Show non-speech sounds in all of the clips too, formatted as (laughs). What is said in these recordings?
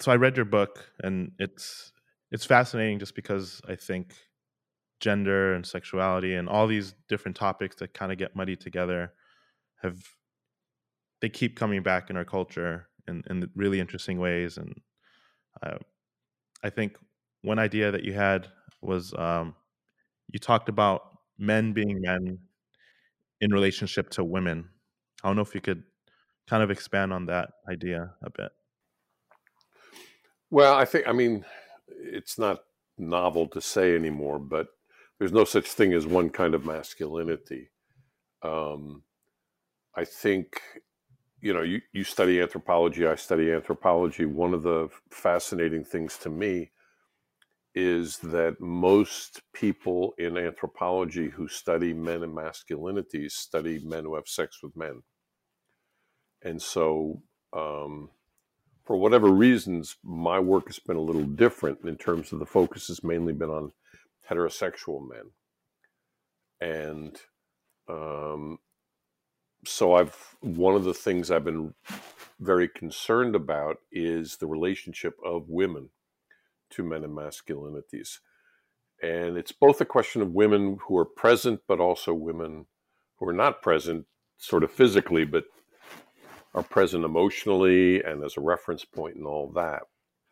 so I read your book, and it's it's fascinating just because I think gender and sexuality and all these different topics that kind of get muddied together have they keep coming back in our culture in, in really interesting ways and uh, i think one idea that you had was um, you talked about men being men in relationship to women. I don't know if you could kind of expand on that idea a bit well i think i mean it's not novel to say anymore but there's no such thing as one kind of masculinity. Um, I think, you know, you, you study anthropology, I study anthropology. One of the fascinating things to me is that most people in anthropology who study men and masculinities study men who have sex with men. And so, um, for whatever reasons, my work has been a little different in terms of the focus has mainly been on heterosexual men. And um, so I've one of the things I've been very concerned about is the relationship of women to men and masculinities. And it's both a question of women who are present, but also women who are not present, sort of physically, but are present emotionally and as a reference point and all that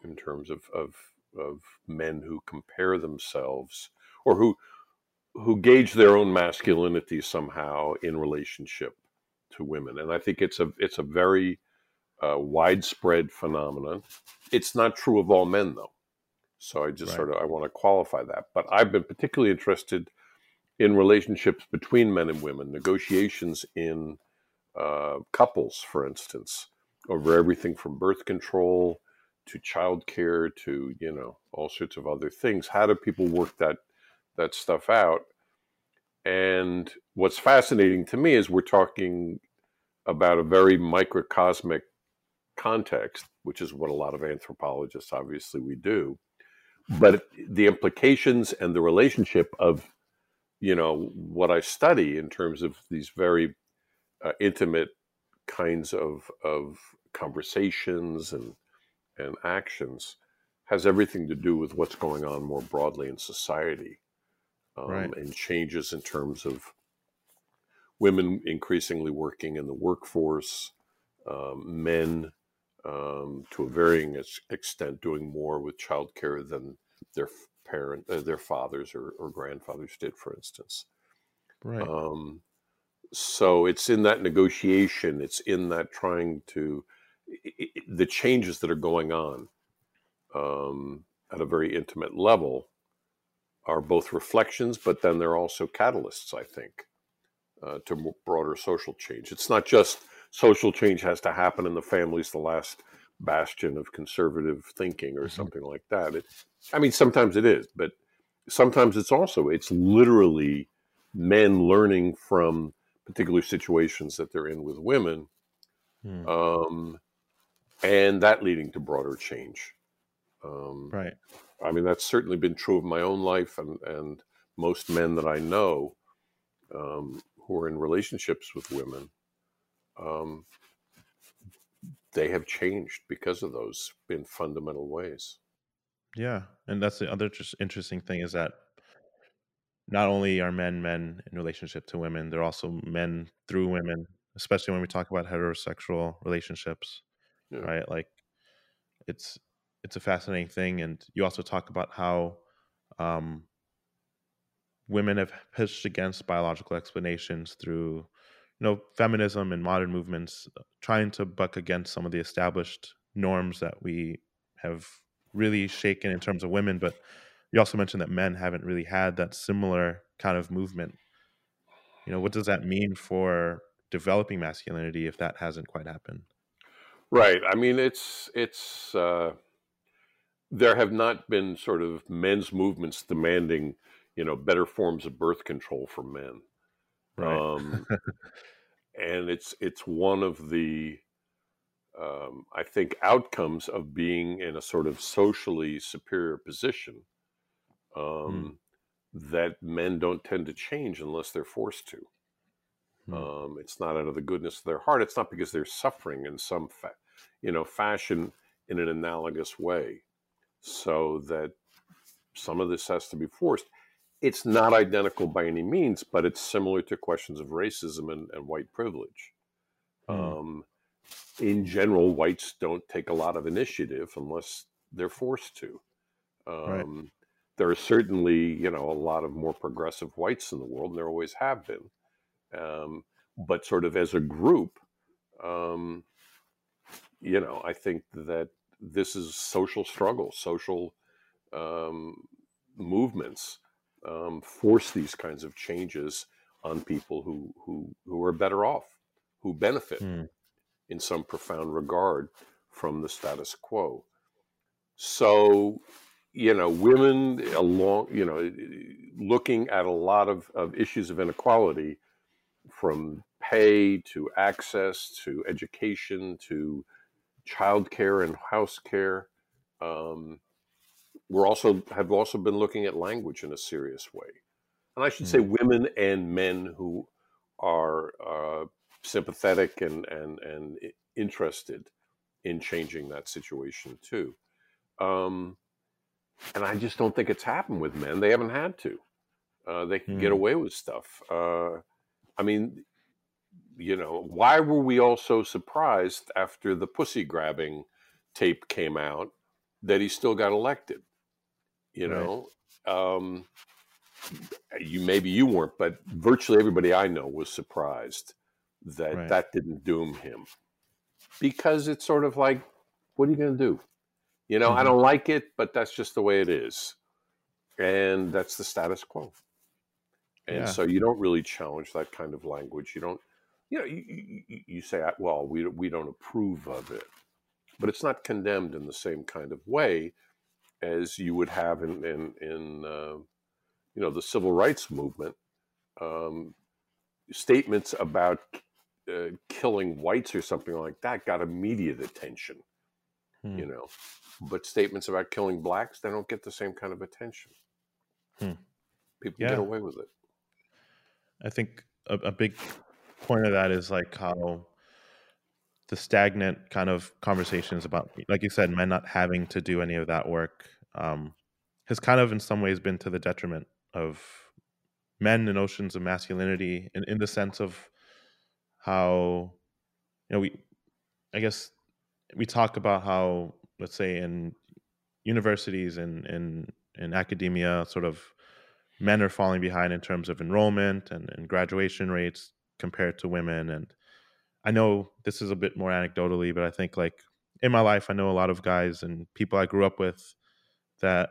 in terms of, of of men who compare themselves or who who gauge their own masculinity somehow in relationship to women. And i think it's a it's a very uh, widespread phenomenon. It's not true of all men though. So i just right. sort of i want to qualify that. But i've been particularly interested in relationships between men and women negotiations in uh, couples for instance over everything from birth control to childcare to you know all sorts of other things. How do people work that that stuff out? And what's fascinating to me is we're talking about a very microcosmic context, which is what a lot of anthropologists obviously we do. But the implications and the relationship of you know what I study in terms of these very uh, intimate kinds of of conversations and and actions has everything to do with what's going on more broadly in society um, right. and changes in terms of women increasingly working in the workforce, um, men um, to a varying extent doing more with childcare than their parent, uh, their fathers or, or, grandfathers did, for instance. Right. Um, so it's in that negotiation, it's in that trying to the changes that are going on um, at a very intimate level are both reflections, but then they're also catalysts, I think, uh, to broader social change. It's not just social change has to happen in the families, the last bastion of conservative thinking or mm-hmm. something like that. It, I mean, sometimes it is, but sometimes it's also, it's literally men learning from particular situations that they're in with women. Hmm. Um, and that leading to broader change. Um, right. I mean, that's certainly been true of my own life and, and most men that I know um, who are in relationships with women. Um, they have changed because of those in fundamental ways. Yeah, and that's the other just interesting thing is that not only are men men in relationship to women, they're also men through women, especially when we talk about heterosexual relationships yeah. right? Like it's it's a fascinating thing, and you also talk about how um, women have pushed against biological explanations through you know feminism and modern movements uh, trying to buck against some of the established norms that we have really shaken in terms of women but you also mentioned that men haven't really had that similar kind of movement you know what does that mean for developing masculinity if that hasn't quite happened Right. I mean, it's it's uh, there have not been sort of men's movements demanding, you know, better forms of birth control for men. Right. Um, (laughs) and it's it's one of the um, I think outcomes of being in a sort of socially superior position. Um, mm. that men don't tend to change unless they're forced to. Mm. Um, it's not out of the goodness of their heart. It's not because they're suffering in some fa- you know fashion in an analogous way so that some of this has to be forced. It's not identical by any means, but it's similar to questions of racism and, and white privilege. Mm. Um, in general, whites don't take a lot of initiative unless they're forced to. Um, right. There are certainly, you know, a lot of more progressive whites in the world, and there always have been. Um, but sort of as a group, um, you know, I think that this is social struggle, social um, movements um, force these kinds of changes on people who who who are better off, who benefit mm. in some profound regard from the status quo. So, you know, women along, you know, looking at a lot of, of issues of inequality from pay to access to education to childcare and house care. Um, we're also have also been looking at language in a serious way, and I should mm. say women and men who are uh, sympathetic and and and interested in changing that situation too. Um, and I just don't think it's happened with men. They haven't had to. Uh, they can mm. get hmm. away with stuff. Uh, I mean, you know, why were we all so surprised after the pussy grabbing tape came out that he still got elected? You know, right. um, you maybe you weren't, but virtually everybody I know was surprised that right. that didn't doom him because it's sort of like, what are you going to do? You know, mm-hmm. I don't like it, but that's just the way it is. And that's the status quo. And yeah. so you don't really challenge that kind of language. You don't, you know, you, you, you say, well, we, we don't approve of it, but it's not condemned in the same kind of way as you would have in, in, in uh, you know, the civil rights movement. Um, statements about uh, killing whites or something like that got immediate attention, hmm. you know. But statements about killing blacks, they don't get the same kind of attention. Hmm. People yeah. get away with it. I think a, a big point of that is like how the stagnant kind of conversations about, like you said, men not having to do any of that work um, has kind of, in some ways, been to the detriment of men and notions of masculinity, in, in the sense of how, you know, we, I guess, we talk about how, let's say, in universities and in, in academia, sort of men are falling behind in terms of enrollment and, and graduation rates compared to women. And I know this is a bit more anecdotally, but I think like in my life, I know a lot of guys and people I grew up with that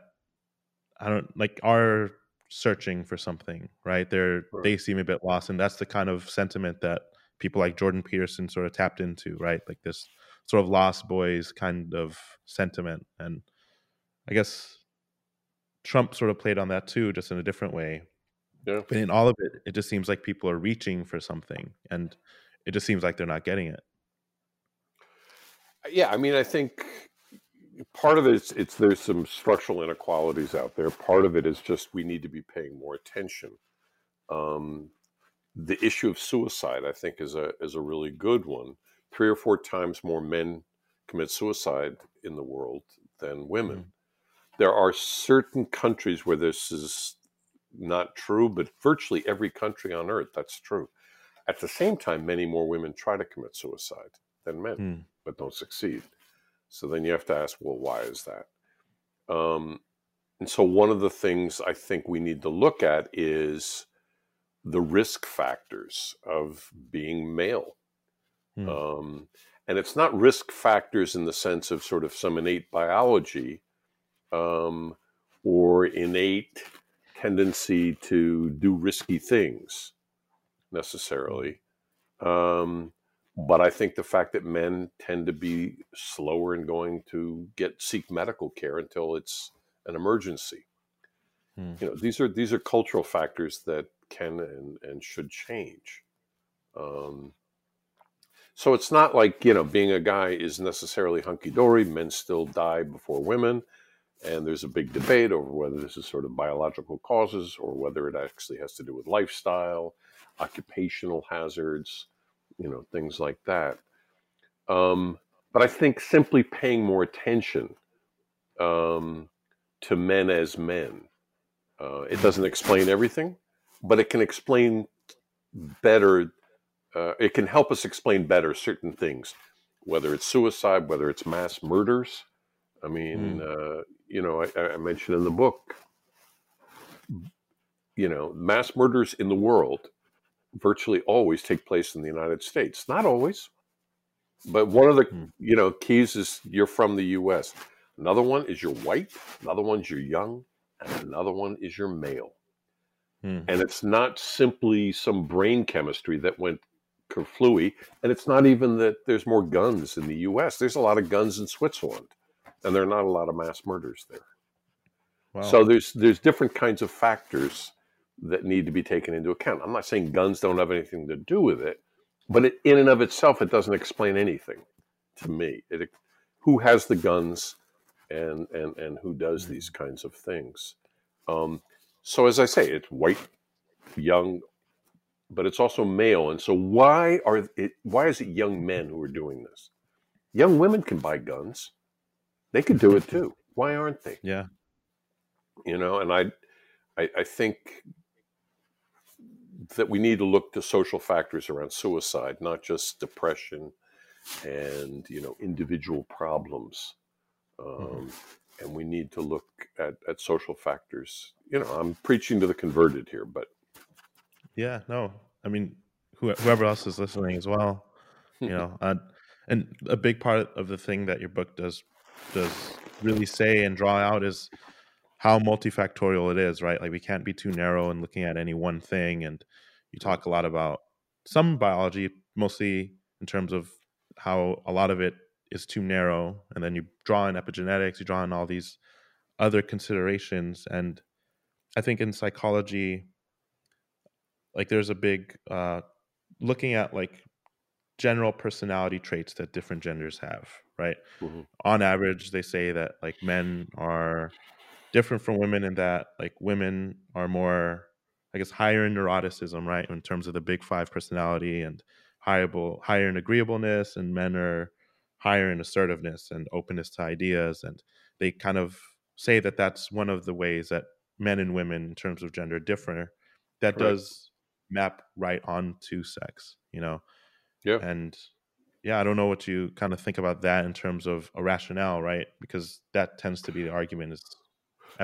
I don't like are searching for something, right? They're right. they seem a bit lost, and that's the kind of sentiment that people like Jordan Peterson sort of tapped into, right? Like this sort of lost boys kind of sentiment, and I guess Trump sort of played on that too, just in a different way. Yeah. But in all of it, it just seems like people are reaching for something, and it just seems like they're not getting it. Yeah, I mean, I think part of it is it's there's some structural inequalities out there. Part of it is just we need to be paying more attention. Um, the issue of suicide, I think, is a is a really good one. Three or four times more men commit suicide in the world than women. Mm-hmm there are certain countries where this is not true, but virtually every country on earth, that's true. At the same time, many more women try to commit suicide than men, mm. but don't succeed. So then you have to ask, well, why is that? Um, and so one of the things I think we need to look at is the risk factors of being male. Mm. Um, and it's not risk factors in the sense of sort of some innate biology um, or innate tendency to do risky things necessarily. Um, but I think the fact that men tend to be slower in going to get seek medical care until it's an emergency. Hmm. You know, these are these are cultural factors that can and, and should change. Um, so it's not like you know being a guy is necessarily hunky dory. Men still die before women. And there's a big debate over whether this is sort of biological causes or whether it actually has to do with lifestyle, occupational hazards, you know, things like that. Um, but I think simply paying more attention um, to men as men. Uh, it doesn't explain everything, but it can explain better. Uh, it can help us explain better certain things, whether it's suicide, whether it's mass murders. I mean, mm. uh, you know, I, I mentioned in the book, you know, mass murders in the world virtually always take place in the United States. Not always, but one of the mm. you know keys is you're from the U.S. Another one is you're white. Another one's you're young, and another one is you're male. Mm. And it's not simply some brain chemistry that went kerflooey, and it's not even that there's more guns in the U.S. There's a lot of guns in Switzerland, and there are not a lot of mass murders there. Wow. So there's there's different kinds of factors that need to be taken into account. I'm not saying guns don't have anything to do with it, but it, in and of itself, it doesn't explain anything to me. It, who has the guns and, and, and who does these kinds of things? Um, so, as I say, it's white, young, but it's also male. And so, why are it? Why is it young men who are doing this? Young women can buy guns; they could do it too. Why aren't they? Yeah, you know. And I, I, I think that we need to look to social factors around suicide, not just depression and you know individual problems. Mm-hmm. Um, mm-hmm. And we need to look at, at social factors. You know, I'm preaching to the converted here, but yeah, no, I mean, whoever else is listening as well, you know, (laughs) uh, and a big part of the thing that your book does does really say and draw out is how multifactorial it is, right? Like we can't be too narrow in looking at any one thing. And you talk a lot about some biology, mostly in terms of how a lot of it is too narrow. And then you draw in epigenetics, you draw in all these other considerations. And I think in psychology, like there's a big uh, looking at like general personality traits that different genders have, right? Mm-hmm. On average, they say that like men are different from women in that like women are more i guess higher in neuroticism right in terms of the big five personality and higher higher in agreeableness and men are higher in assertiveness and openness to ideas and they kind of say that that's one of the ways that men and women in terms of gender differ that Correct. does map right onto sex you know yeah and yeah i don't know what you kind of think about that in terms of a rationale right because that tends to be the argument is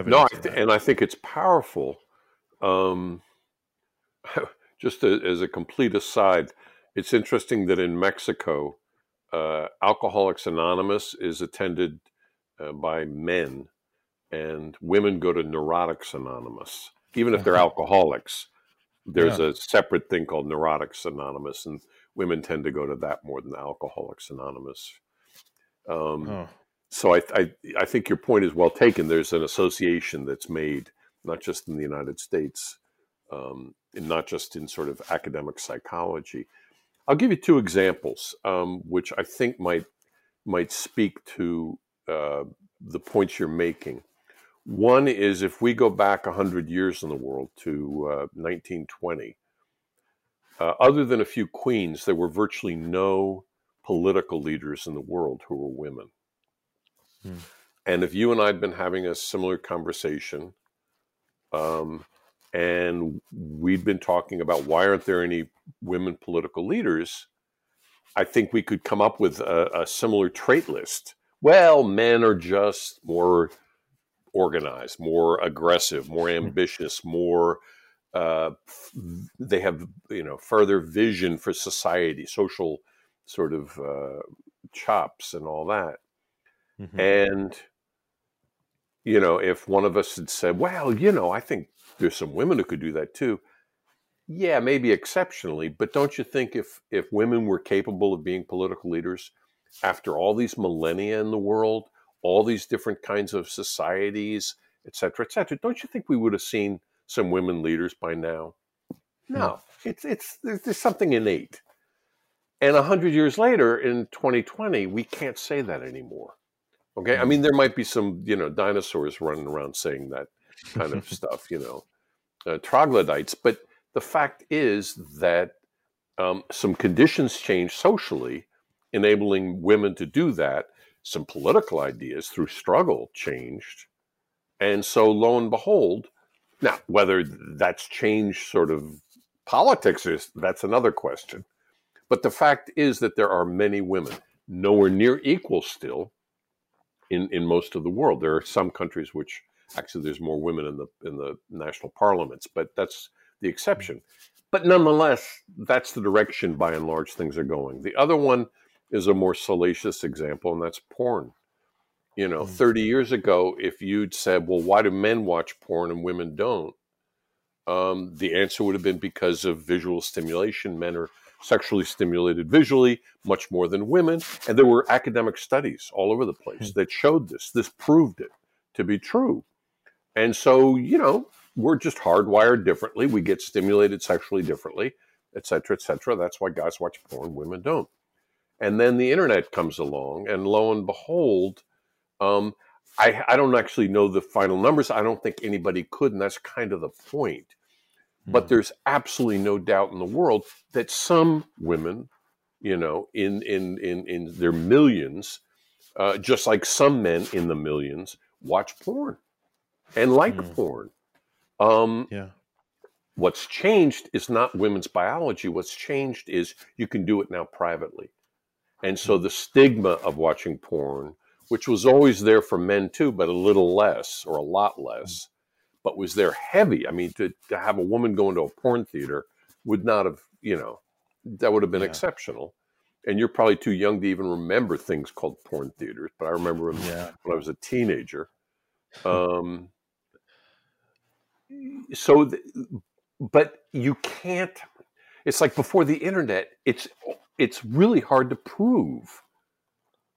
no, I th- and I think it's powerful. Um, (laughs) just a, as a complete aside, it's interesting that in Mexico, uh, Alcoholics Anonymous is attended uh, by men, and women go to Neurotics Anonymous. Even if they're alcoholics, there's yeah. a separate thing called Neurotics Anonymous, and women tend to go to that more than Alcoholics Anonymous. Um, oh so I, I, I think your point is well taken. There's an association that's made not just in the United States, um, and not just in sort of academic psychology. I'll give you two examples, um, which I think might might speak to uh, the points you're making. One is if we go back 100 years in the world to uh, 1920, uh, other than a few queens, there were virtually no political leaders in the world who were women. Hmm. And if you and I had been having a similar conversation, um, and we'd been talking about why aren't there any women political leaders, I think we could come up with a, a similar trait list. Well, men are just more organized, more aggressive, more hmm. ambitious, more uh, they have you know further vision for society, social sort of uh, chops, and all that. Mm-hmm. And, you know, if one of us had said, well, you know, I think there's some women who could do that too. Yeah, maybe exceptionally, but don't you think if if women were capable of being political leaders after all these millennia in the world, all these different kinds of societies, et cetera, et cetera, don't you think we would have seen some women leaders by now? No, it's it's there's, there's something innate. And a hundred years later, in 2020, we can't say that anymore. Okay, I mean there might be some you know dinosaurs running around saying that kind of (laughs) stuff, you know, uh, troglodytes. But the fact is that um, some conditions change socially enabling women to do that, some political ideas through struggle changed. And so lo and behold, now whether that's changed sort of politics is that's another question. But the fact is that there are many women, nowhere near equal still in, in most of the world. There are some countries which actually there's more women in the in the national parliaments, but that's the exception. But nonetheless, that's the direction by and large things are going. The other one is a more salacious example, and that's porn. You know, mm. 30 years ago, if you'd said, well, why do men watch porn and women don't? Um, the answer would have been because of visual stimulation. Men are sexually stimulated visually much more than women. And there were academic studies all over the place mm. that showed this. This proved it to be true. And so, you know, we're just hardwired differently. We get stimulated sexually differently, et cetera, et cetera. That's why guys watch porn, women don't. And then the internet comes along, and lo and behold, um, I, I, don't actually know the final numbers. I don't think anybody could, and that's kind of the point. Mm-hmm. But hmm. there's absolutely no doubt in the world that some women, you know, in in in in their millions, uh, just like some men in the millions, watch porn and like mm. porn. Um, yeah. What's changed is not women's biology. What's changed is you can do it now privately. And so the stigma of watching porn, which was always there for men too, but a little less or a lot less, but was there heavy. I mean, to, to have a woman go into a porn theater would not have, you know, that would have been yeah. exceptional. And you're probably too young to even remember things called porn theaters, but I remember them yeah. when I was a teenager. Um, so, th- but you can't. It's like before the internet. It's it's really hard to prove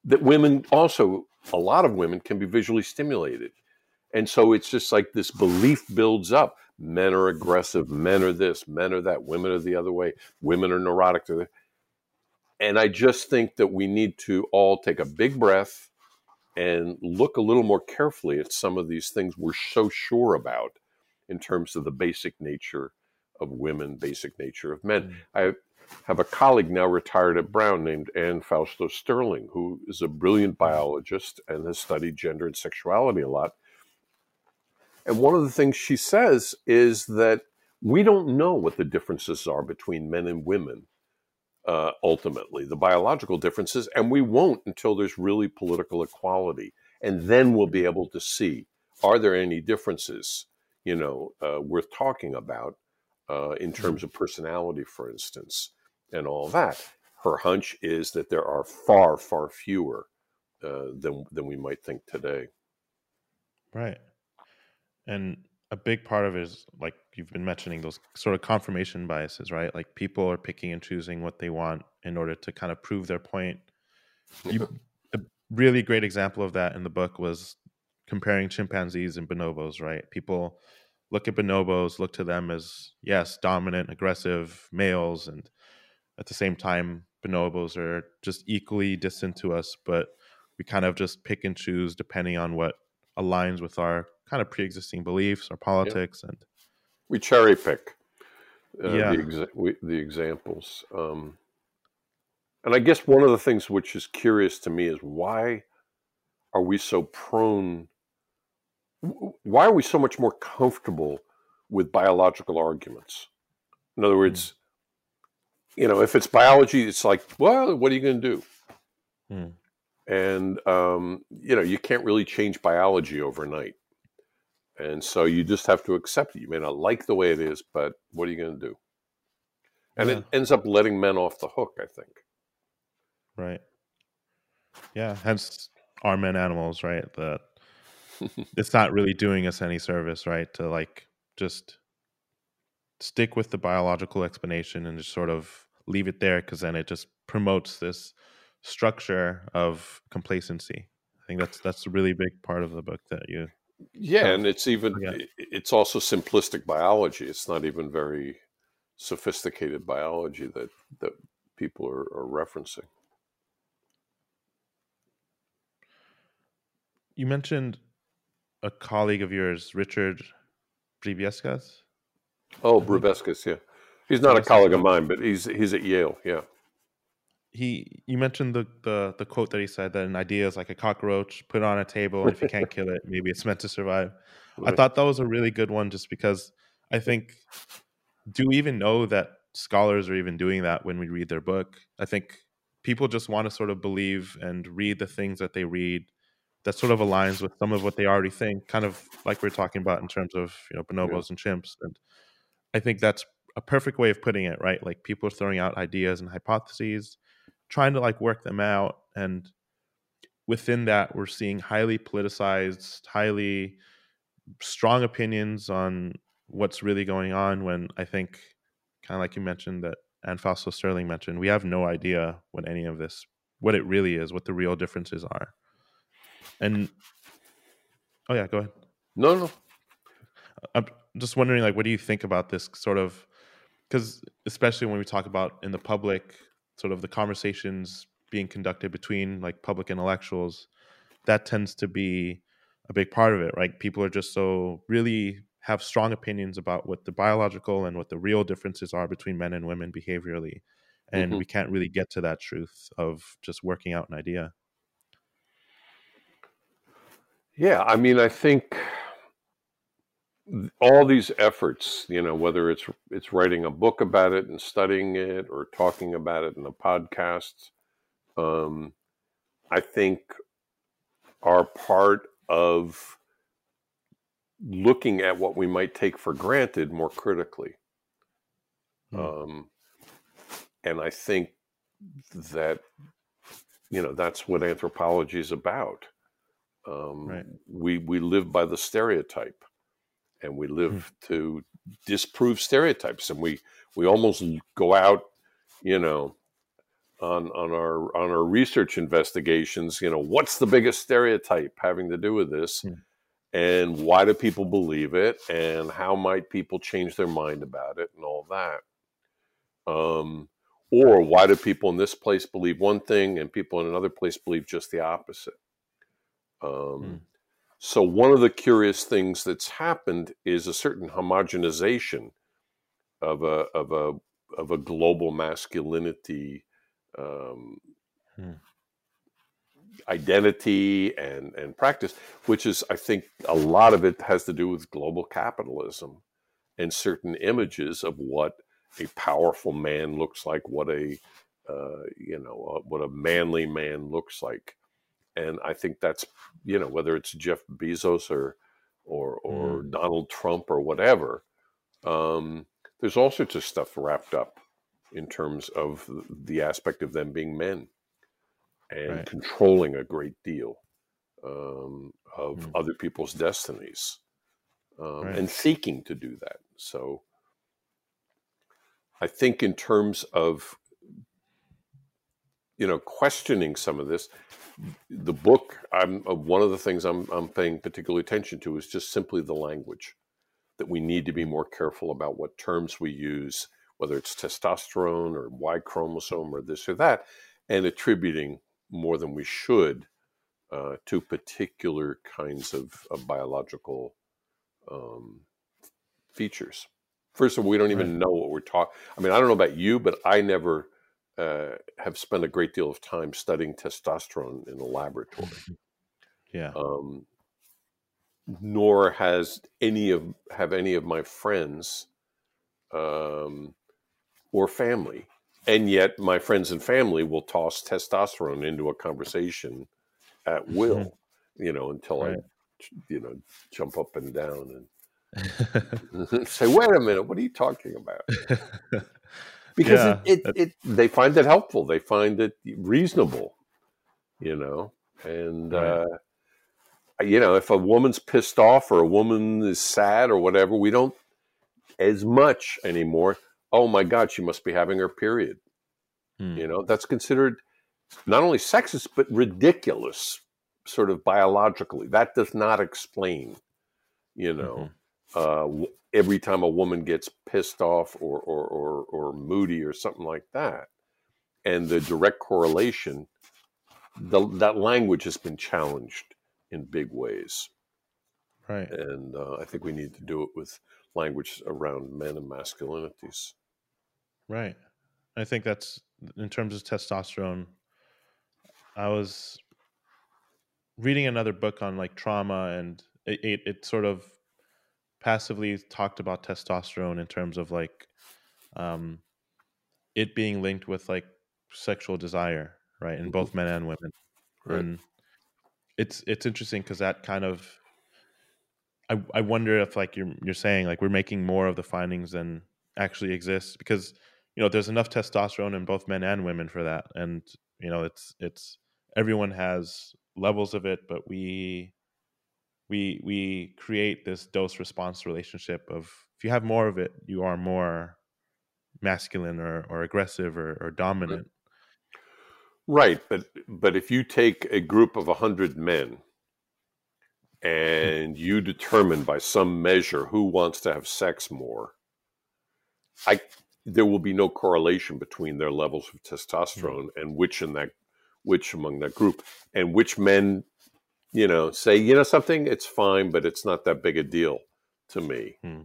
that women also a lot of women can be visually stimulated, and so it's just like this belief builds up. Men are aggressive. Men are this. Men are that. Women are the other way. Women are neurotic. And I just think that we need to all take a big breath and look a little more carefully at some of these things we're so sure about in terms of the basic nature of women, basic nature of men. Mm. I have a colleague now retired at Brown named Anne Fausto Sterling, who is a brilliant biologist and has studied gender and sexuality a lot. And one of the things she says is that we don't know what the differences are between men and women, uh, ultimately, the biological differences, and we won't until there's really political equality. And then we'll be able to see are there any differences you know, uh, worth talking about uh, in terms of personality, for instance, and all that. Her hunch is that there are far, far fewer uh, than than we might think today. Right, and a big part of it is like you've been mentioning those sort of confirmation biases, right? Like people are picking and choosing what they want in order to kind of prove their point. You, (laughs) a really great example of that in the book was comparing chimpanzees and bonobos, right? People look at bonobos, look to them as yes, dominant, aggressive males, and at the same time, bonobos are just equally distant to us, but we kind of just pick and choose depending on what aligns with our kind of pre-existing beliefs or politics, yeah. and we cherry pick uh, yeah. the, exa- we, the examples. Um, and I guess one of the things which is curious to me is why are we so prone why are we so much more comfortable with biological arguments? In other words, mm. You know, if it's biology, it's like, well, what are you going to do? Mm. And, um, you know, you can't really change biology overnight. And so you just have to accept it. You may not like the way it is, but what are you going to do? And yeah. it ends up letting men off the hook, I think. Right. Yeah. Hence, are men animals, right? That (laughs) it's not really doing us any service, right? To like just stick with the biological explanation and just sort of leave it there because then it just promotes this structure of complacency. I think that's that's a really big part of the book that you yeah, and it's even it's also simplistic biology. It's not even very sophisticated biology that that people are, are referencing. You mentioned a colleague of yours, Richard Bribiescas. Oh, Bribiescas, yeah. He's not a colleague of mine, but he's he's at Yale, yeah. he you mentioned the, the the quote that he said that an idea is like a cockroach put it on a table and if you can't kill it maybe it's meant to survive i thought that was a really good one just because i think do we even know that scholars are even doing that when we read their book i think people just want to sort of believe and read the things that they read that sort of aligns with some of what they already think kind of like we are talking about in terms of you know bonobos yeah. and chimps and i think that's a perfect way of putting it right? Like people are throwing out ideas and hypotheses trying to like work them out and within that we're seeing highly politicized highly strong opinions on what's really going on when i think kind of like you mentioned that Anne Fausto Sterling mentioned we have no idea what any of this what it really is what the real differences are. And oh yeah go ahead. No no just wondering like what do you think about this sort of because especially when we talk about in the public sort of the conversations being conducted between like public intellectuals, that tends to be a big part of it, right? People are just so really have strong opinions about what the biological and what the real differences are between men and women behaviorally. And mm-hmm. we can't really get to that truth of just working out an idea. Yeah, I mean, I think all these efforts, you know, whether it's it's writing a book about it and studying it or talking about it in a podcast, um, I think are part of looking at what we might take for granted more critically. Mm. Um, and I think that you know that's what anthropology is about. Um, right. We we live by the stereotype and we live mm. to disprove stereotypes and we we almost go out you know on on our on our research investigations you know what's the biggest stereotype having to do with this mm. and why do people believe it and how might people change their mind about it and all that um or why do people in this place believe one thing and people in another place believe just the opposite um mm. So, one of the curious things that's happened is a certain homogenization of a of a of a global masculinity um, hmm. identity and and practice, which is, I think, a lot of it has to do with global capitalism and certain images of what a powerful man looks like, what a uh, you know, uh, what a manly man looks like and I think that's you know whether it's Jeff Bezos or or or mm. Donald Trump or whatever. Um, there's all sorts of stuff wrapped up in terms of the aspect of them being men and right. controlling a great deal um, of mm. other people's destinies um, right. and seeking to do that. So I think in terms of you know questioning some of this the book i'm uh, one of the things I'm, I'm paying particular attention to is just simply the language that we need to be more careful about what terms we use whether it's testosterone or y chromosome or this or that and attributing more than we should uh, to particular kinds of, of biological um, features. First of all we don't even know what we're talking i mean i don't know about you but i never uh, have spent a great deal of time studying testosterone in the laboratory. Yeah. Um, nor has any of have any of my friends um, or family, and yet my friends and family will toss testosterone into a conversation at will, mm-hmm. you know, until right. I, you know, jump up and down and (laughs) (laughs) say, "Wait a minute, what are you talking about?" (laughs) because yeah. it, it, it, they find it helpful they find it reasonable you know and right. uh you know if a woman's pissed off or a woman is sad or whatever we don't as much anymore oh my god she must be having her period hmm. you know that's considered not only sexist but ridiculous sort of biologically that does not explain you know mm-hmm. Uh, every time a woman gets pissed off or, or, or, or moody or something like that. And the direct correlation, the, that language has been challenged in big ways. Right. And uh, I think we need to do it with language around men and masculinities. Right. I think that's in terms of testosterone, I was reading another book on like trauma, and it, it, it sort of passively talked about testosterone in terms of like um, it being linked with like sexual desire, right, in both men and women, right. and it's it's interesting because that kind of I, I wonder if like you're you're saying like we're making more of the findings than actually exists because you know there's enough testosterone in both men and women for that and you know it's it's everyone has levels of it but we we we create this dose response relationship of if you have more of it you are more masculine or, or aggressive or, or dominant right but but if you take a group of 100 men (laughs) and you determine by some measure who wants to have sex more i there will be no correlation between their levels of testosterone mm-hmm. and which in that which among that group and which men you know say you know something it's fine but it's not that big a deal to me mm-hmm.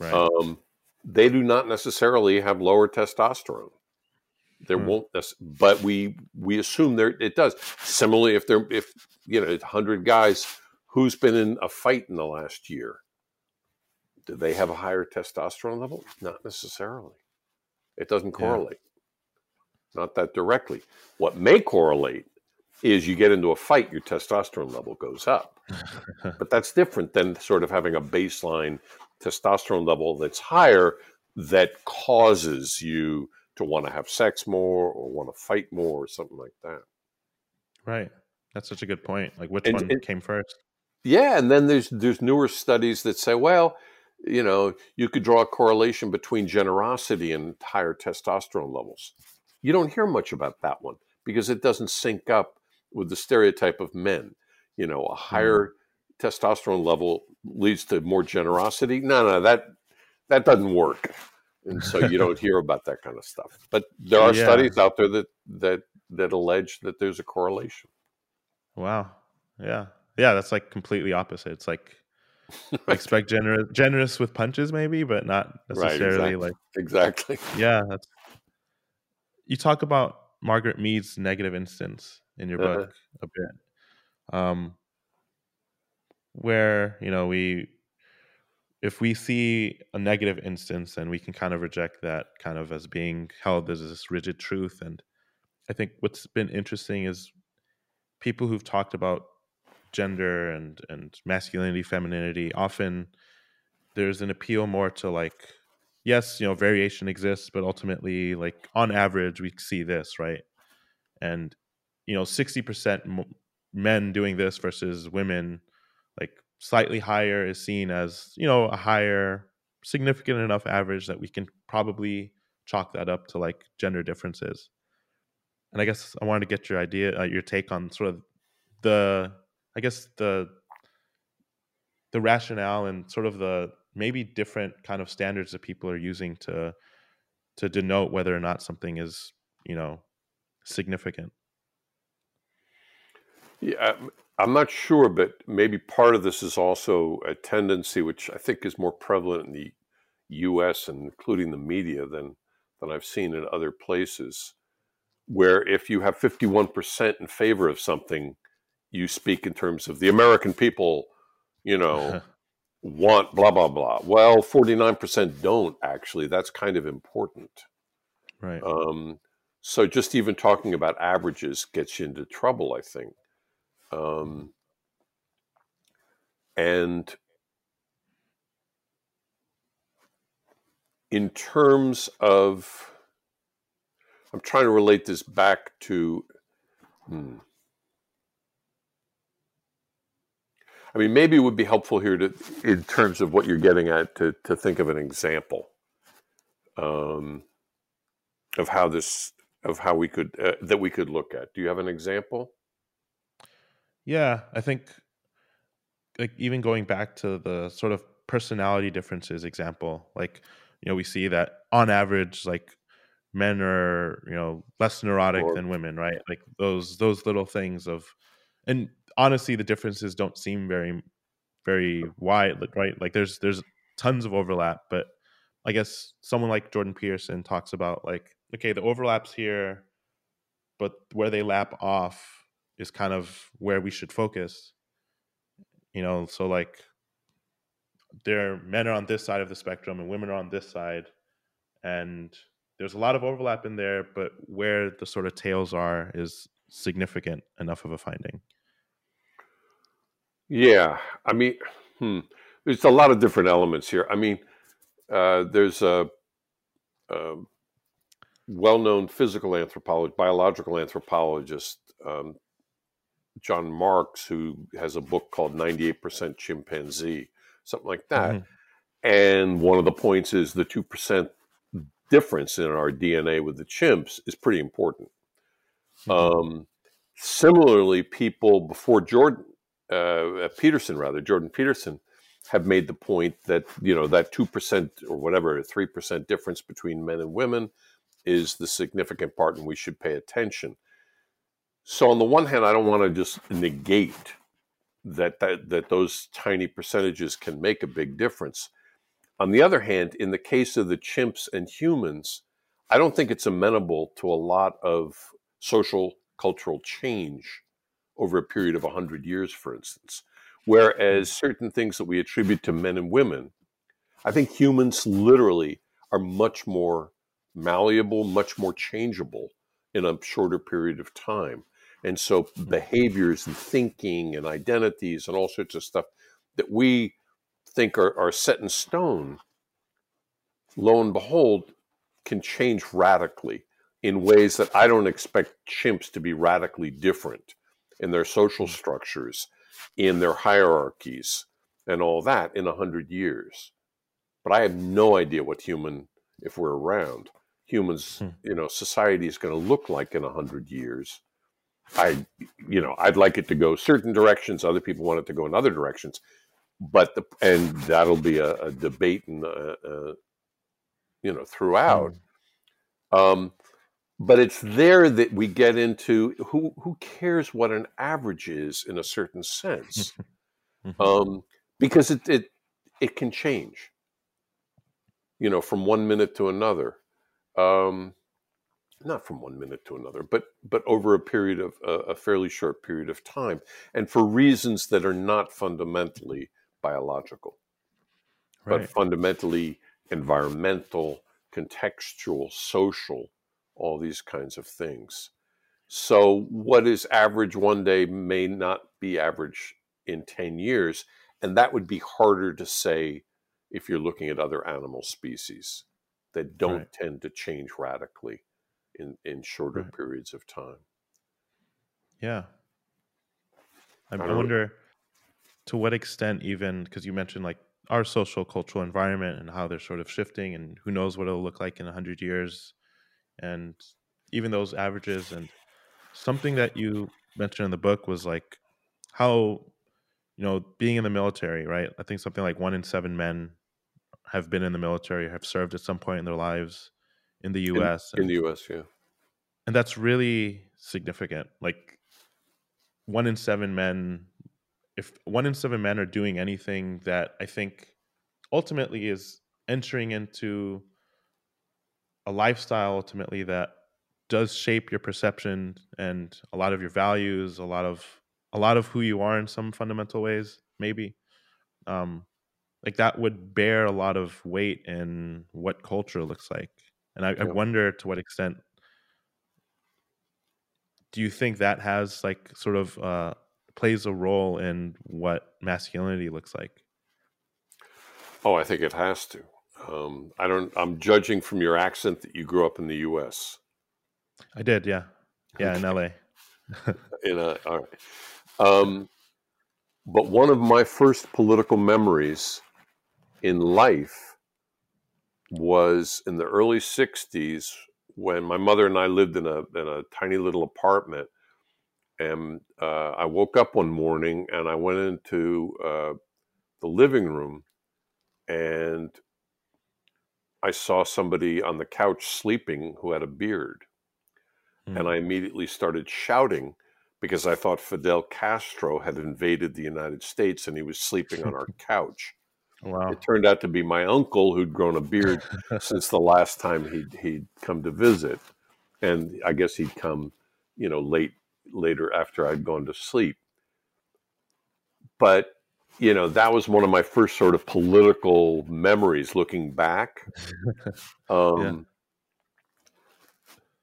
right. um, they do not necessarily have lower testosterone there mm-hmm. won't but we we assume there it does similarly if there if you know 100 guys who's been in a fight in the last year do they have a higher testosterone level not necessarily it doesn't correlate. Yeah. Not that directly. What may correlate is you get into a fight, your testosterone level goes up. (laughs) but that's different than sort of having a baseline testosterone level that's higher that causes you to want to have sex more or want to fight more or something like that. Right. That's such a good point. Like which and, one and, came first? Yeah, and then there's there's newer studies that say, well, you know, you could draw a correlation between generosity and higher testosterone levels. You don't hear much about that one because it doesn't sync up with the stereotype of men. You know, a higher mm. testosterone level leads to more generosity. No, no, that that doesn't work. And so you don't (laughs) hear about that kind of stuff. But there are yeah. studies out there that that that allege that there's a correlation. Wow. Yeah. Yeah, that's like completely opposite. It's like (laughs) expect generous generous with punches maybe but not necessarily right, exactly. like exactly yeah you talk about margaret mead's negative instance in your uh-huh. book a bit um where you know we if we see a negative instance and we can kind of reject that kind of as being held as this rigid truth and i think what's been interesting is people who've talked about gender and and masculinity femininity often there's an appeal more to like yes you know variation exists but ultimately like on average we see this right and you know 60% men doing this versus women like slightly higher is seen as you know a higher significant enough average that we can probably chalk that up to like gender differences. And i guess i wanted to get your idea uh, your take on sort of the I guess the the rationale and sort of the maybe different kind of standards that people are using to to denote whether or not something is you know significant yeah i'm not sure but maybe part of this is also a tendency which i think is more prevalent in the us and including the media than than i've seen in other places where if you have 51% in favor of something you speak in terms of the American people, you know, (laughs) want blah, blah, blah. Well, 49% don't actually. That's kind of important. Right. Um, so just even talking about averages gets you into trouble, I think. Um, and in terms of, I'm trying to relate this back to, hmm, I mean, maybe it would be helpful here to, in terms of what you're getting at, to to think of an example um, of how this of how we could uh, that we could look at. Do you have an example? Yeah, I think like even going back to the sort of personality differences example, like you know we see that on average, like men are you know less neurotic or, than women, right? Like those those little things of and honestly the differences don't seem very very wide right like there's there's tons of overlap but i guess someone like jordan peterson talks about like okay, the overlaps here, but where they lap off is kind of where we should focus. You know, so like there men are on this side of the spectrum and women are on this side and there's a lot of overlap in there but where the sort of tails are is significant enough of a finding yeah i mean hmm, there's a lot of different elements here i mean uh, there's a, a, well-known physical anthropologist biological anthropologist um, john marks who has a book called 98% chimpanzee something like that. Mm-hmm. And one of the points is the 2% difference in our DNA with the chimps is pretty important. Mm-hmm. Um, similarly, people before Jordan, uh, Peterson, rather, Jordan Peterson, have made the point that, you know, that 2% or whatever, 3% difference between men and women is the significant part and we should pay attention. So, on the one hand, I don't want to just negate that, that that those tiny percentages can make a big difference. On the other hand, in the case of the chimps and humans, I don't think it's amenable to a lot of social cultural change over a period of 100 years, for instance. Whereas hmm. certain things that we attribute to men and women, I think humans literally are much more malleable, much more changeable in a shorter period of time. And so behaviors and thinking and identities and all sorts of stuff that we think are, are set in stone, lo and behold, can change radically in ways that I don't expect chimps to be radically different in their social structures, in their hierarchies, and all that in a hundred years. But I have no idea what human, if we're around, humans, hmm. you know, society is going to look like in a hundred years. I, you know, I'd like it to go certain directions. Other people want it to go in other directions, but the and that'll be a, a debate and uh, uh, you know throughout. Mm. Um, but it's there that we get into who who cares what an average is in a certain sense, (laughs) mm-hmm. um, because it it it can change. You know, from one minute to another. Um, not from one minute to another, but but over a period of uh, a fairly short period of time, and for reasons that are not fundamentally biological, right. but fundamentally environmental, contextual, social, all these kinds of things. So, what is average one day may not be average in 10 years. And that would be harder to say if you're looking at other animal species that don't right. tend to change radically in in shorter right. periods of time. Yeah, I, I wonder to what extent even because you mentioned like our social cultural environment and how they're sort of shifting and who knows what it'll look like in 100 years and even those averages and something that you mentioned in the book was like how you know being in the military right i think something like one in seven men have been in the military have served at some point in their lives in the U.S. In, in the U.S., yeah, and that's really significant. Like one in seven men, if one in seven men are doing anything that I think ultimately is entering into a lifestyle ultimately that does shape your perception and a lot of your values, a lot of a lot of who you are in some fundamental ways, maybe. Um, like that would bear a lot of weight in what culture looks like and I, yeah. I wonder to what extent do you think that has like sort of uh, plays a role in what masculinity looks like? Oh, I think it has to. Um, I don't. I'm judging from your accent that you grew up in the U.S. I did, yeah, yeah, in L.A. (laughs) in a, all right. Um, but one of my first political memories in life was in the early 60s when my mother and I lived in a, in a tiny little apartment. And uh, I woke up one morning and I went into uh, the living room and I saw somebody on the couch sleeping who had a beard. Mm. And I immediately started shouting because I thought Fidel Castro had invaded the United States and he was sleeping on our (laughs) couch. Wow. It turned out to be my uncle who'd grown a beard (laughs) since the last time he'd he'd come to visit, and I guess he'd come, you know, late later after I'd gone to sleep. But you know, that was one of my first sort of political memories looking back. (laughs) Um, yeah.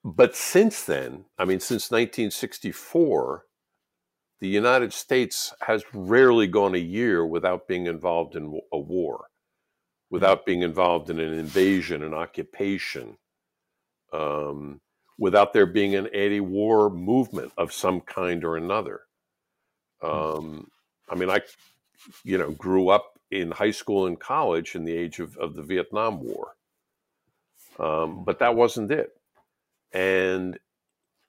But since then, I mean, since 1964, the United States has rarely gone a year without being involved in a war, without being involved in an invasion, an occupation, um, without there being an anti war movement of some kind or another. Um, I mean, I you know, grew up in high school and college in the age of, of the Vietnam War. Um, but that wasn't it. And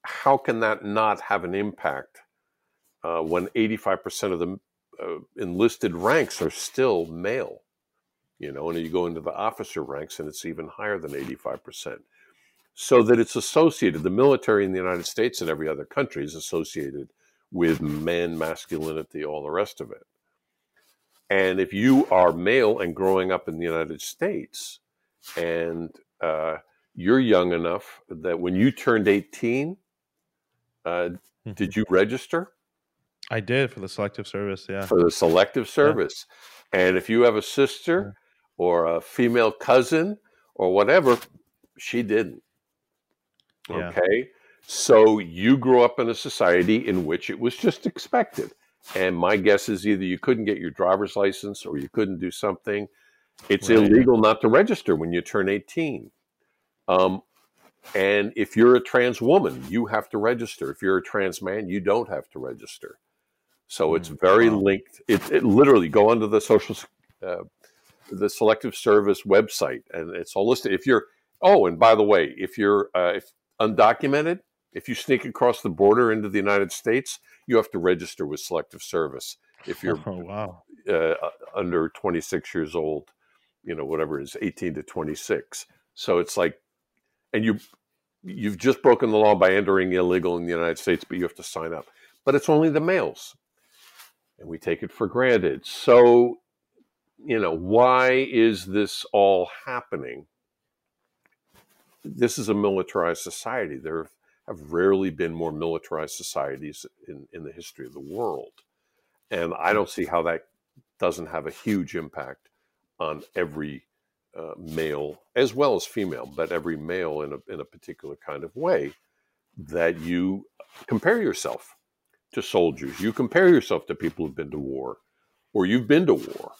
how can that not have an impact uh, when 85% of the uh, enlisted ranks are still male? You know, and you go into the officer ranks and it's even higher than 85%. So that it's associated, the military in the United States and every other country is associated with man masculinity, all the rest of it. And if you are male and growing up in the United States, and uh, you're young enough that when you turned 18, uh, mm-hmm. did you register? I did for the selective service, yeah. For the selective service. Yeah. And if you have a sister yeah. or a female cousin or whatever, she didn't. Yeah. Okay. So you grew up in a society in which it was just expected. And my guess is either you couldn't get your driver's license or you couldn't do something. It's right. illegal not to register when you turn 18. Um, and if you're a trans woman, you have to register. If you're a trans man, you don't have to register. So it's mm, very wow. linked. It, it, literally go onto the social, uh, the selective service website, and it's all listed. If you're, oh, and by the way, if you're uh, if undocumented, if you sneak across the border into the United States, you have to register with Selective Service. If you're (laughs) oh, wow. uh, under 26 years old, you know, whatever it is, 18 to 26. So it's like, and you you've just broken the law by entering illegal in the United States, but you have to sign up. But it's only the males, and we take it for granted. So, you know, why is this all happening? This is a militarized society. There have rarely been more militarized societies in, in the history of the world. And I don't see how that doesn't have a huge impact on every uh, male as well as female, but every male in a, in a particular kind of way that you compare yourself to soldiers. You compare yourself to people who've been to war or you've been to war.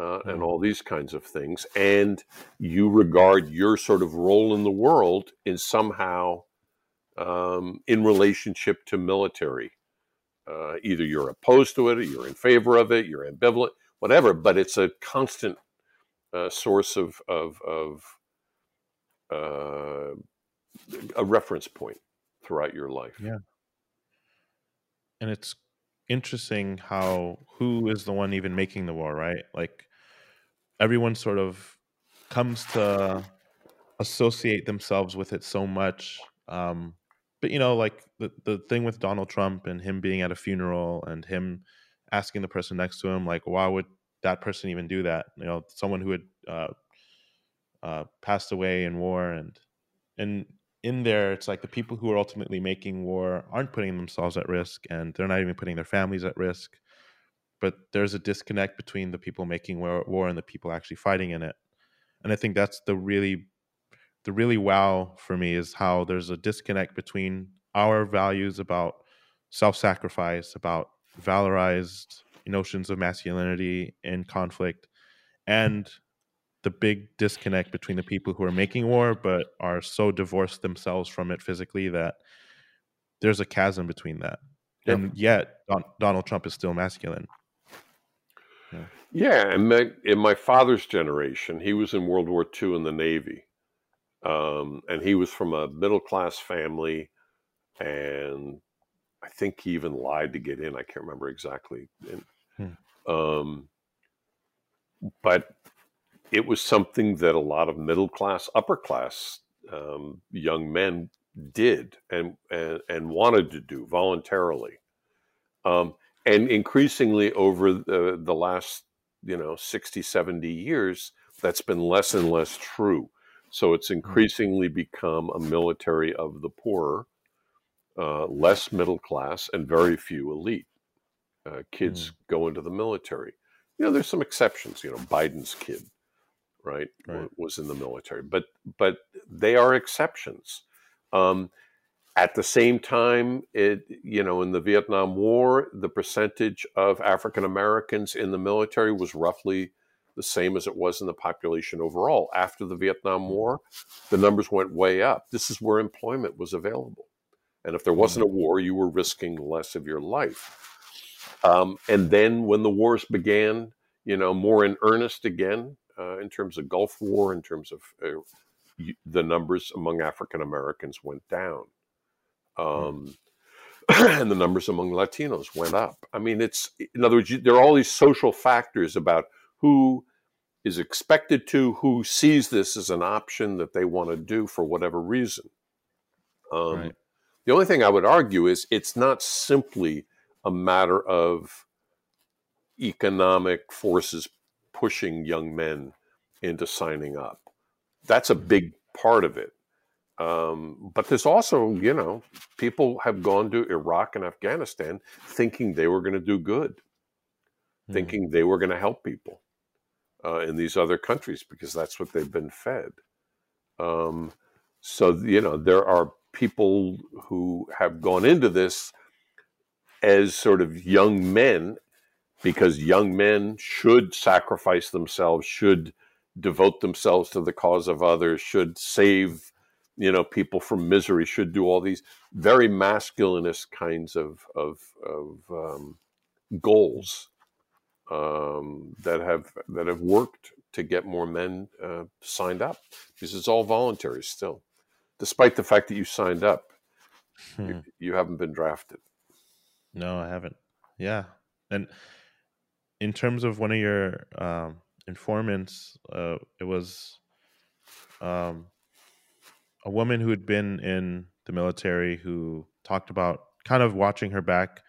Uh, and mm-hmm. all these kinds of things, and you regard your sort of role in the world in somehow um, in relationship to military. Uh, either you're opposed to it, or you're in favor of it, you're ambivalent, whatever. But it's a constant uh, source of of, of uh, a reference point throughout your life. Yeah, and it's interesting how who is the one even making the war, right? Like everyone sort of comes to associate themselves with it so much um, but you know, like the the thing with Donald Trump and him being at a funeral and him asking the person next to him, like, why would that person even do that? You know, someone who had uh, uh, passed away in war, and and in there, it's like the people who are ultimately making war aren't putting themselves at risk, and they're not even putting their families at risk. But there's a disconnect between the people making war, war and the people actually fighting in it, and I think that's the really the really wow for me is how there's a disconnect between our values about self-sacrifice, about valorized notions of masculinity in conflict, and the big disconnect between the people who are making war but are so divorced themselves from it physically that there's a chasm between that. Yep. And yet, Don- Donald Trump is still masculine. Yeah, yeah and my, in my father's generation, he was in World War II in the Navy. Um, and he was from a middle class family, and I think he even lied to get in. I can't remember exactly. And, hmm. um, but it was something that a lot of middle class, upper class um, young men did and, and, and wanted to do voluntarily. Um, and increasingly over the, the last you know 60 70 years that's been less and less true so it's increasingly become a military of the poor uh, less middle class and very few elite uh, kids mm. go into the military you know there's some exceptions you know biden's kid right, right. was in the military but but they are exceptions um, at the same time, it you know in the Vietnam War, the percentage of African Americans in the military was roughly the same as it was in the population overall. After the Vietnam mm-hmm. War, the numbers went way up. This is where employment was available, and if there wasn't a mm-hmm. war, you were risking less of your life. Um, and then when the wars began, you know, more in earnest again, uh, in terms of Gulf War, in terms of uh, the numbers among African Americans went down. Hmm. Um, (clears throat) and the numbers among Latinos went up. I mean, it's, in other words, there are all these social factors about who is expected to, who sees this as an option that they want to do for whatever reason. Um, right. The only thing I would argue is it's not simply a matter of economic forces pushing young men into signing up. That's a big part of it. Um, but there's also, you know, people have gone to Iraq and Afghanistan thinking they were going to do good, mm-hmm. thinking they were going to help people uh, in these other countries because that's what they've been fed. Um, so, you know, there are people who have gone into this as sort of young men because young men should sacrifice themselves, should devote themselves to the cause of others, should save you know people from misery should do all these very masculinist kinds of of, of um, goals um, that have that have worked to get more men uh, signed up. Because it's all voluntary still despite the fact that you signed up. Hmm. you, you haven't been drafted. No i haven't. Yeah. And in terms of one of your um, informants uh, it was um, a woman who had been in the military who talked about kind of watching her back,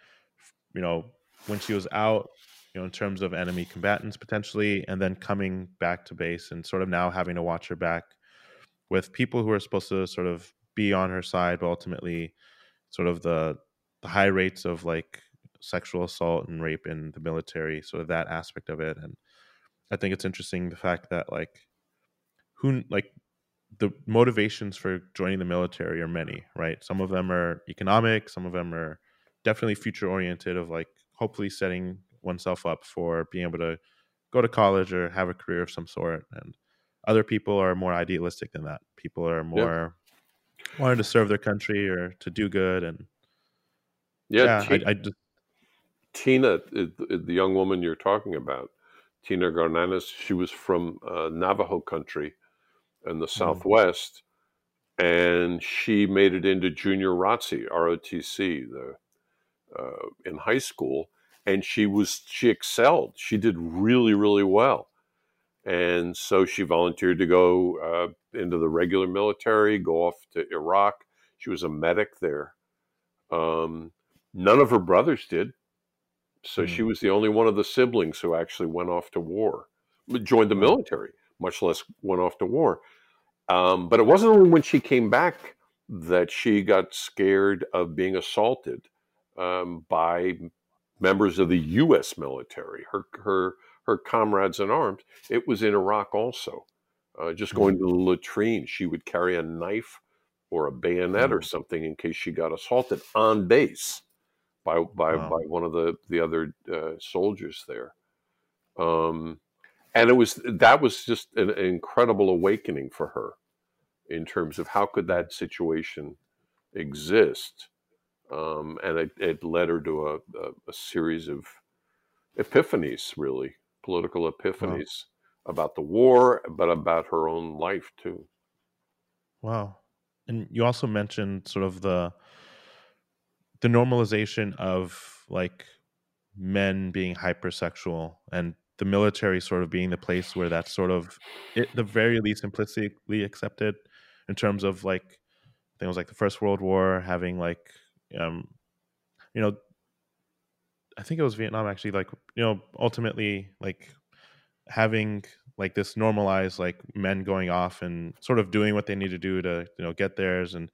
you know, when she was out, you know, in terms of enemy combatants potentially, and then coming back to base and sort of now having to watch her back with people who are supposed to sort of be on her side, but ultimately sort of the the high rates of like sexual assault and rape in the military, sort of that aspect of it. And I think it's interesting the fact that like who like the motivations for joining the military are many, right? Some of them are economic, some of them are definitely future oriented of like hopefully setting oneself up for being able to go to college or have a career of some sort and other people are more idealistic than that. People are more yep. wanting to serve their country or to do good and yeah, yeah I just Tina, the young woman you're talking about, Tina Garnanez, she was from uh, Navajo country in the mm. Southwest, and she made it into junior ROTC, ROTC, the uh, in high school, and she was she excelled. She did really really well, and so she volunteered to go uh, into the regular military, go off to Iraq. She was a medic there. Um, none of her brothers did, so mm. she was the only one of the siblings who actually went off to war, joined the military much less went off to war. Um, but it wasn't only when she came back that she got scared of being assaulted um, by members of the U.S. military, her her her comrades in arms. It was in Iraq also. Uh, just going to the latrine, she would carry a knife or a bayonet or something in case she got assaulted on base by by, wow. by one of the the other uh, soldiers there. Um, and it was that was just an, an, incredible awakening for her in terms of how could that situation exist um, and it, it, led her to a, a, a, series of epiphanies really political epiphanies wow. about the war but about her own life too wow and you also mentioned sort of the the normalization of like men being hypersexual and the military sort of being the place where that's sort of at the very least implicitly accepted in terms of like I think it was like the First World War having like um you know I think it was Vietnam actually like you know ultimately like having like this normalized like men going off and sort of doing what they need to do to you know get theirs. And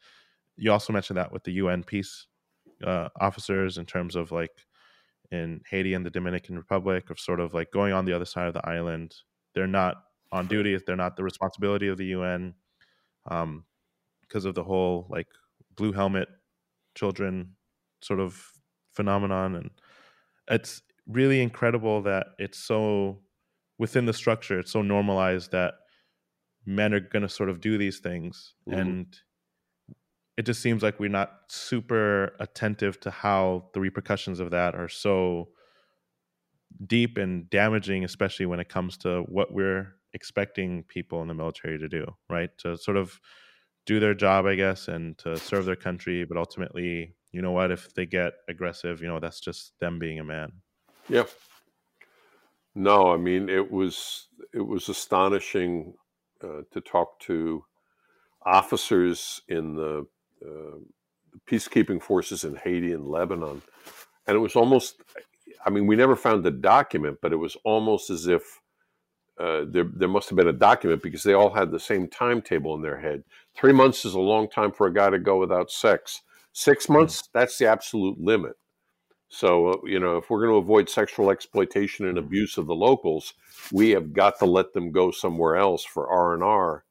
you also mentioned that with the UN peace uh, officers in terms of like in Haiti and the Dominican Republic of sort of like going on the other side of the island. They're not on duty. They're not the responsibility of the UN um, because of the whole like blue helmet children sort of phenomenon. And it's really incredible that it's so within the structure, it's so normalized that men are going to sort of do these things. Mm-hmm. And it just seems like we're not super attentive to how the repercussions of that are so deep and damaging especially when it comes to what we're expecting people in the military to do right? To sort of do their job i guess and to serve their country but ultimately you know what? If they get aggressive you know that's just them being a man. Yeah no i mean it was it was astonishing uh, to talk to officers in the peacekeeping forces in Haiti and Lebanon. And it was almost, I mean, we never found the document, but it was almost as if uh, there, there must have been a document because they all had the same timetable in their head. Three months is a long time for a guy to go without sex. Six hmm. months, that's the absolute limit. So, uh, you know, if we're going to avoid sexual exploitation and abuse of the locals, we have got to let them go somewhere else for R and R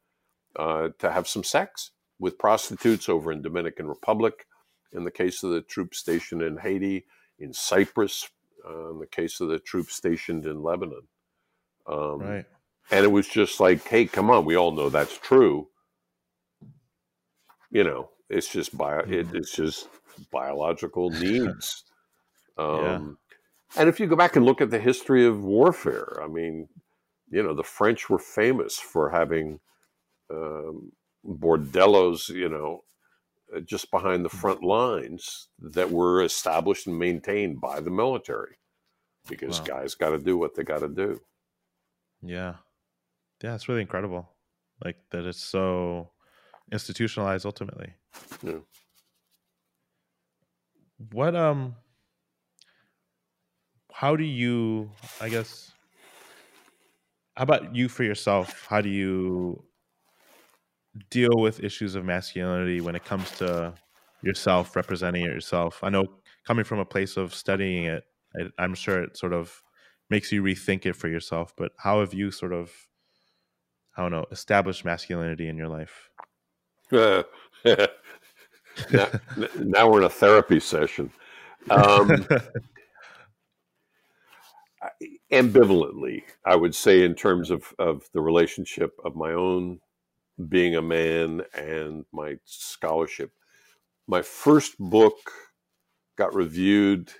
uh, to have some sex with prostitutes over in Dominican Republic, in the case of the troops stationed in Haiti, in Cyprus, uh, in the case of the troops stationed in Lebanon. Um, right. And it was just like, hey, come on, we all know that's true. You know, it's just bio, it, mm-hmm. it's just biological needs. (laughs) Um, yeah. And if you go back and look at the history of warfare, I mean, you know, the French were famous for having um, bordellos, you know, uh, just behind the mm. front lines that were established and maintained by the military because wow. guys got to do what they got to do. Yeah. Yeah, it's really incredible. Like that it's so institutionalized ultimately. Yeah. What um how do you I guess how about you for yourself? How do you deal with issues of masculinity when it comes to yourself representing it yourself? I know coming from a place of studying it, I, am sure it sort of makes you rethink it for yourself. But how have you sort of, I don't know, established masculinity in your life? Uh, (laughs) now, now, we're in a therapy session. Um, (laughs) ambivalently, I would say, in terms of, of the relationship of my own being a man and my scholarship. My first book got reviewed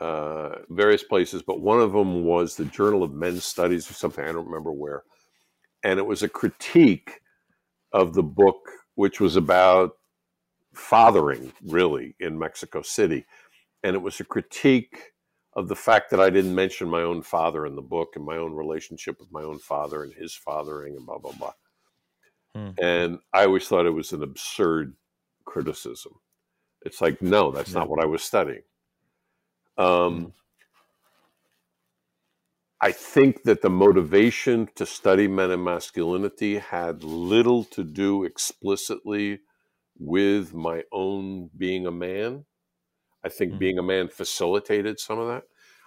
uh, various places, but one of them was the Journal of Men's Studies or something. I don't remember where. And it was a critique of the book, which was about fathering, really, in Mexico City. And it was a critique of the fact that I didn't mention my own father in the book and my own relationship with my own father and his fathering and blah, blah, blah. Hmm. And I always thought it was an absurd criticism. It's like, no, that's yeah. not what I was studying. Um, hmm. I think that the motivation to study men and masculinity had little to do explicitly with my own being a man. I think mm-hmm. being a man facilitated some of that.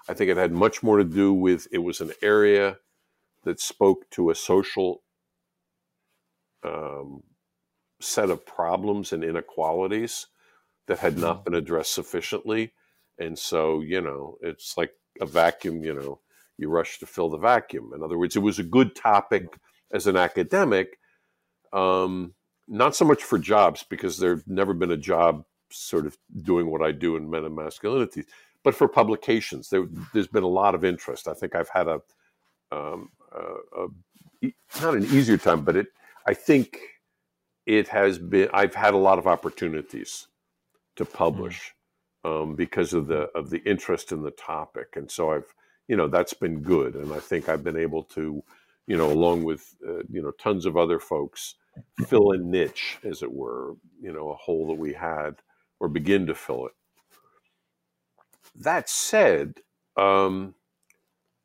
I think it had much more to do with it was an area that spoke to a social um, set of problems and inequalities that had not mm-hmm. been addressed sufficiently. And so, you know, it's like a vacuum, you know, you rush to fill the vacuum. In other words, it was a good topic as an academic, um, not so much for jobs, because there's never been a job sort of doing what I do in men and masculinity, but for publications. There, has been a lot of interest. I think I've had a, um, a, a, not an easier time, but it I think it has been. I've had a lot of opportunities to publish mm. um, because of the of the interest in the topic, and so I've you know that's been good, and I think I've been able to you know along with uh, you know tons of other folks fill a niche, as it were, you know, a hole that we had or begin to fill it. That said, um,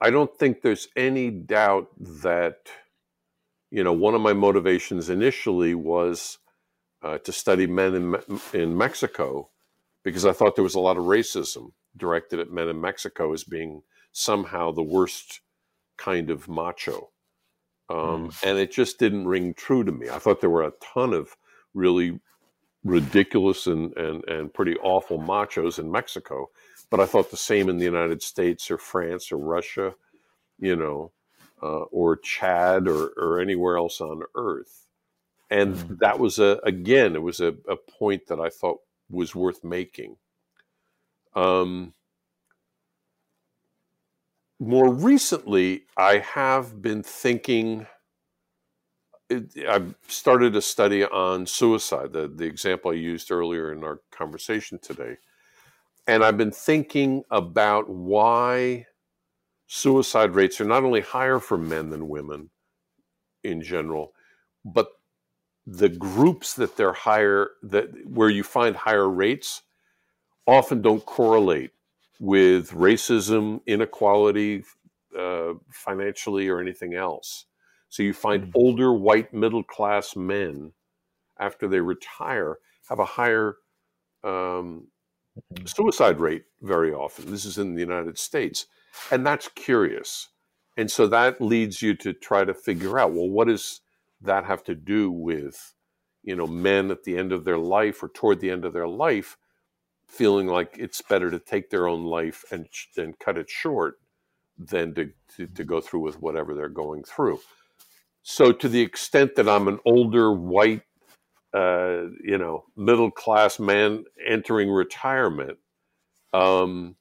I don't think there's any doubt that, you know, one of my motivations initially was uh, to study men in, in Mexico because I thought there was a lot of racism directed at men in Mexico as being somehow the worst kind of macho. Um, mm. And it just didn't ring true to me. I thought there were a ton of really ridiculous and, and, and pretty awful machos in Mexico. But I thought the same in the United States or France or Russia, you know, uh, or Chad or, or anywhere else on earth. And mm. that was a, again, it was a, a point that I thought was worth making. Um, more recently, I have been thinking I've started a study on suicide, the, the example I used earlier in our conversation today. And I've been thinking about why suicide rates are not only higher for men than women in general, but the groups that they're higher, that where you find higher rates, often don't correlate with racism, inequality, uh, financially, or anything else. So you find mm-hmm. older white middle class men after they retire have a higher um, mm-hmm. suicide rate very often. This is in the United States. And that's curious. And so that leads you to try to figure out well, what does that have to do with, you know, men at the end of their life or toward the end of their life feeling like it's better to take their own life and, and cut it short than to, to, to go through with whatever they're going through. So, to the extent that I'm an older white, uh, you know, middle class man entering retirement, um,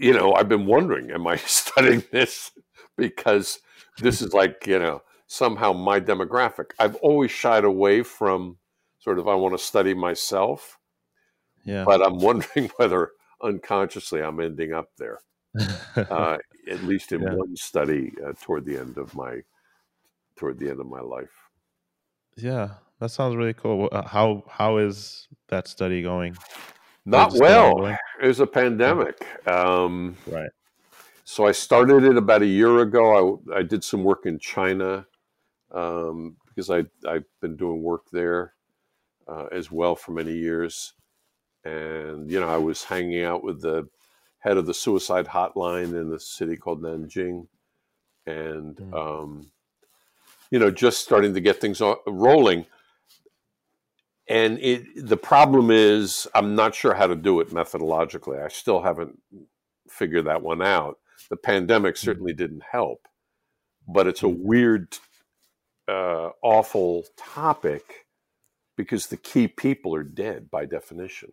you know, I've been wondering, am I (laughs) studying this because this is like, you know, somehow my demographic? I've always shied away from sort of, I want to study myself. Yeah. But I'm wondering (laughs) whether unconsciously I'm ending up there. (laughs) uh, at least in yeah. one study uh, toward the end of my toward the end of my life. Yeah, that sounds really cool. Uh, how how is that study going? Not well. It was a pandemic. Um, right. So I started it about a year ago. I, I did some work in China um, because I I've been doing work there uh, as well for many years, and you know I was hanging out with the head of the suicide hotline in a city called Nanjing, and mm. um, you know, just starting to get things rolling. And it, the problem is, I'm not sure how to do it methodologically. I still haven't figured that one out. The pandemic mm. certainly didn't help, but it's a mm. weird, uh, awful topic because the key people are dead by definition.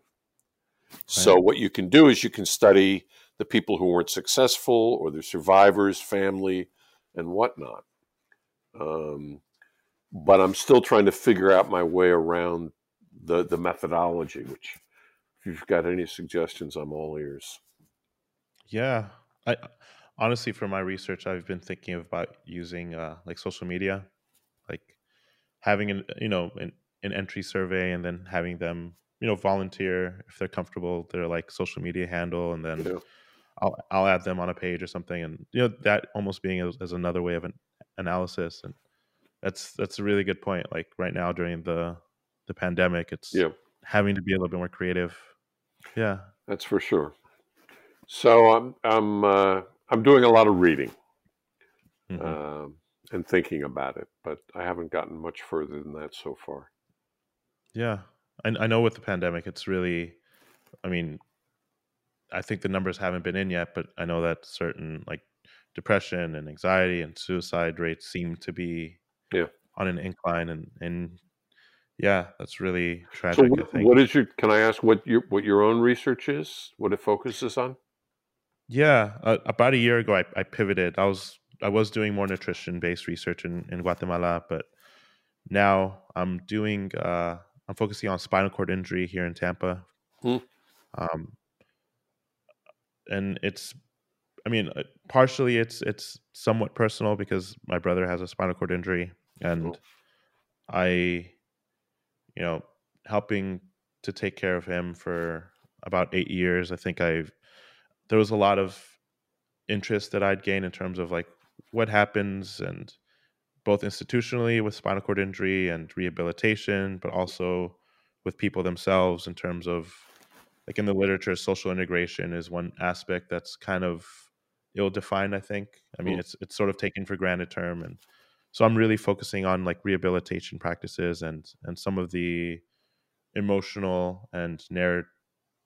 So what you can do is you can study the people who weren't successful or the survivors, family, and whatnot. Um, but I'm still trying to figure out my way around the the methodology. Which, if you've got any suggestions, I'm all ears. Yeah, I honestly, for my research, I've been thinking about using uh, like social media, like having an you know an, an entry survey and then having them you know volunteer if they're comfortable their like social media handle and then yeah. I'll I'll add them on a page or something and you know that almost being as, as, another way of an analysis and that's that's a really good point like right now during the the pandemic it's yeah. having to be a little bit more creative. Yeah. That's for sure. So I'm I'm uh, I'm doing a lot of reading mm-hmm. uh, and thinking about it but I haven't gotten much further than that so far. Yeah. I, I know with the pandemic, it's really, I mean, I think the numbers haven't been in yet, but I know that certain like depression and anxiety and suicide rates seem to be yeah. on an incline, and and yeah, that's really tragic. So what, what is your? Can I ask what your what your own research is? What it focuses on? Yeah, uh, about a year ago, I, I pivoted. I was I was doing more nutrition based research in, in Guatemala, but now I'm doing uh, I'm focusing on spinal cord injury here in Tampa. Hmm. Um, and it's, I mean, uh, partially it's it's somewhat personal because my brother has a spinal cord injury, and oh. I, you know, helping to take care of him for about eight years. I think I've there was a lot of interest that I'd gain in terms of like what happens and both institutionally with spinal cord injury and rehabilitation, but also with people themselves in terms of like in the literature, social integration is one aspect that's kind of ill defined, I think. I mean, it's it's sort of taken for granted term and so I'm really focusing on like rehabilitation practices and and some of the emotional and narr-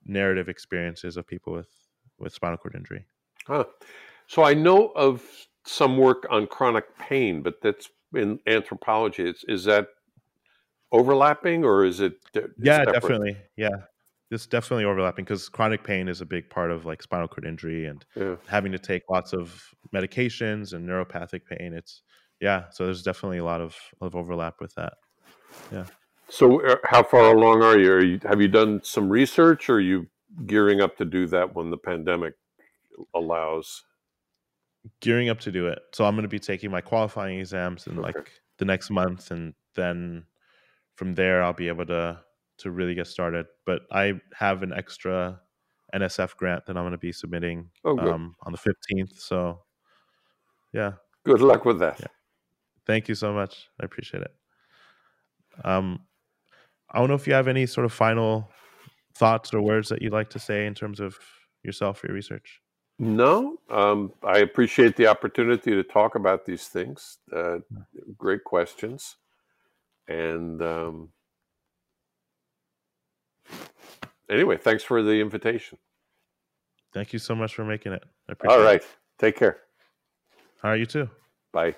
narrative experiences of people with with spinal cord injury. Huh. So I know of some work on chronic pain, but that's in anthropology. Is, is that overlapping or is it? yeah, separate? definitely. Yeah, it's definitely overlapping because chronic pain is a big part of like spinal cord injury and yeah. having to take lots of medications and neuropathic pain. It's yeah, so there's definitely a lot of of overlap with that. Yeah. So, uh, how far along are you? are you? Have you done some research, or are you gearing up to do that when the pandemic allows? Gearing up to do it. So, I'm going to be taking my qualifying exams in okay. like the next month, and then from there, I'll be able to to really get started. But I have an extra NSF grant that I'm going to be submitting oh, um, on the 15th. So, yeah. Good luck with that. Yeah. Thank you so much. I appreciate it. Um, I don't know if you have any sort of final thoughts or words that you'd like to say in terms of yourself or your research. No, um, I appreciate the opportunity to talk about these things. Uh, great questions, and um, anyway, thanks for the invitation. Thank you so much for making it. All right, it. take care. All right, you too. Bye.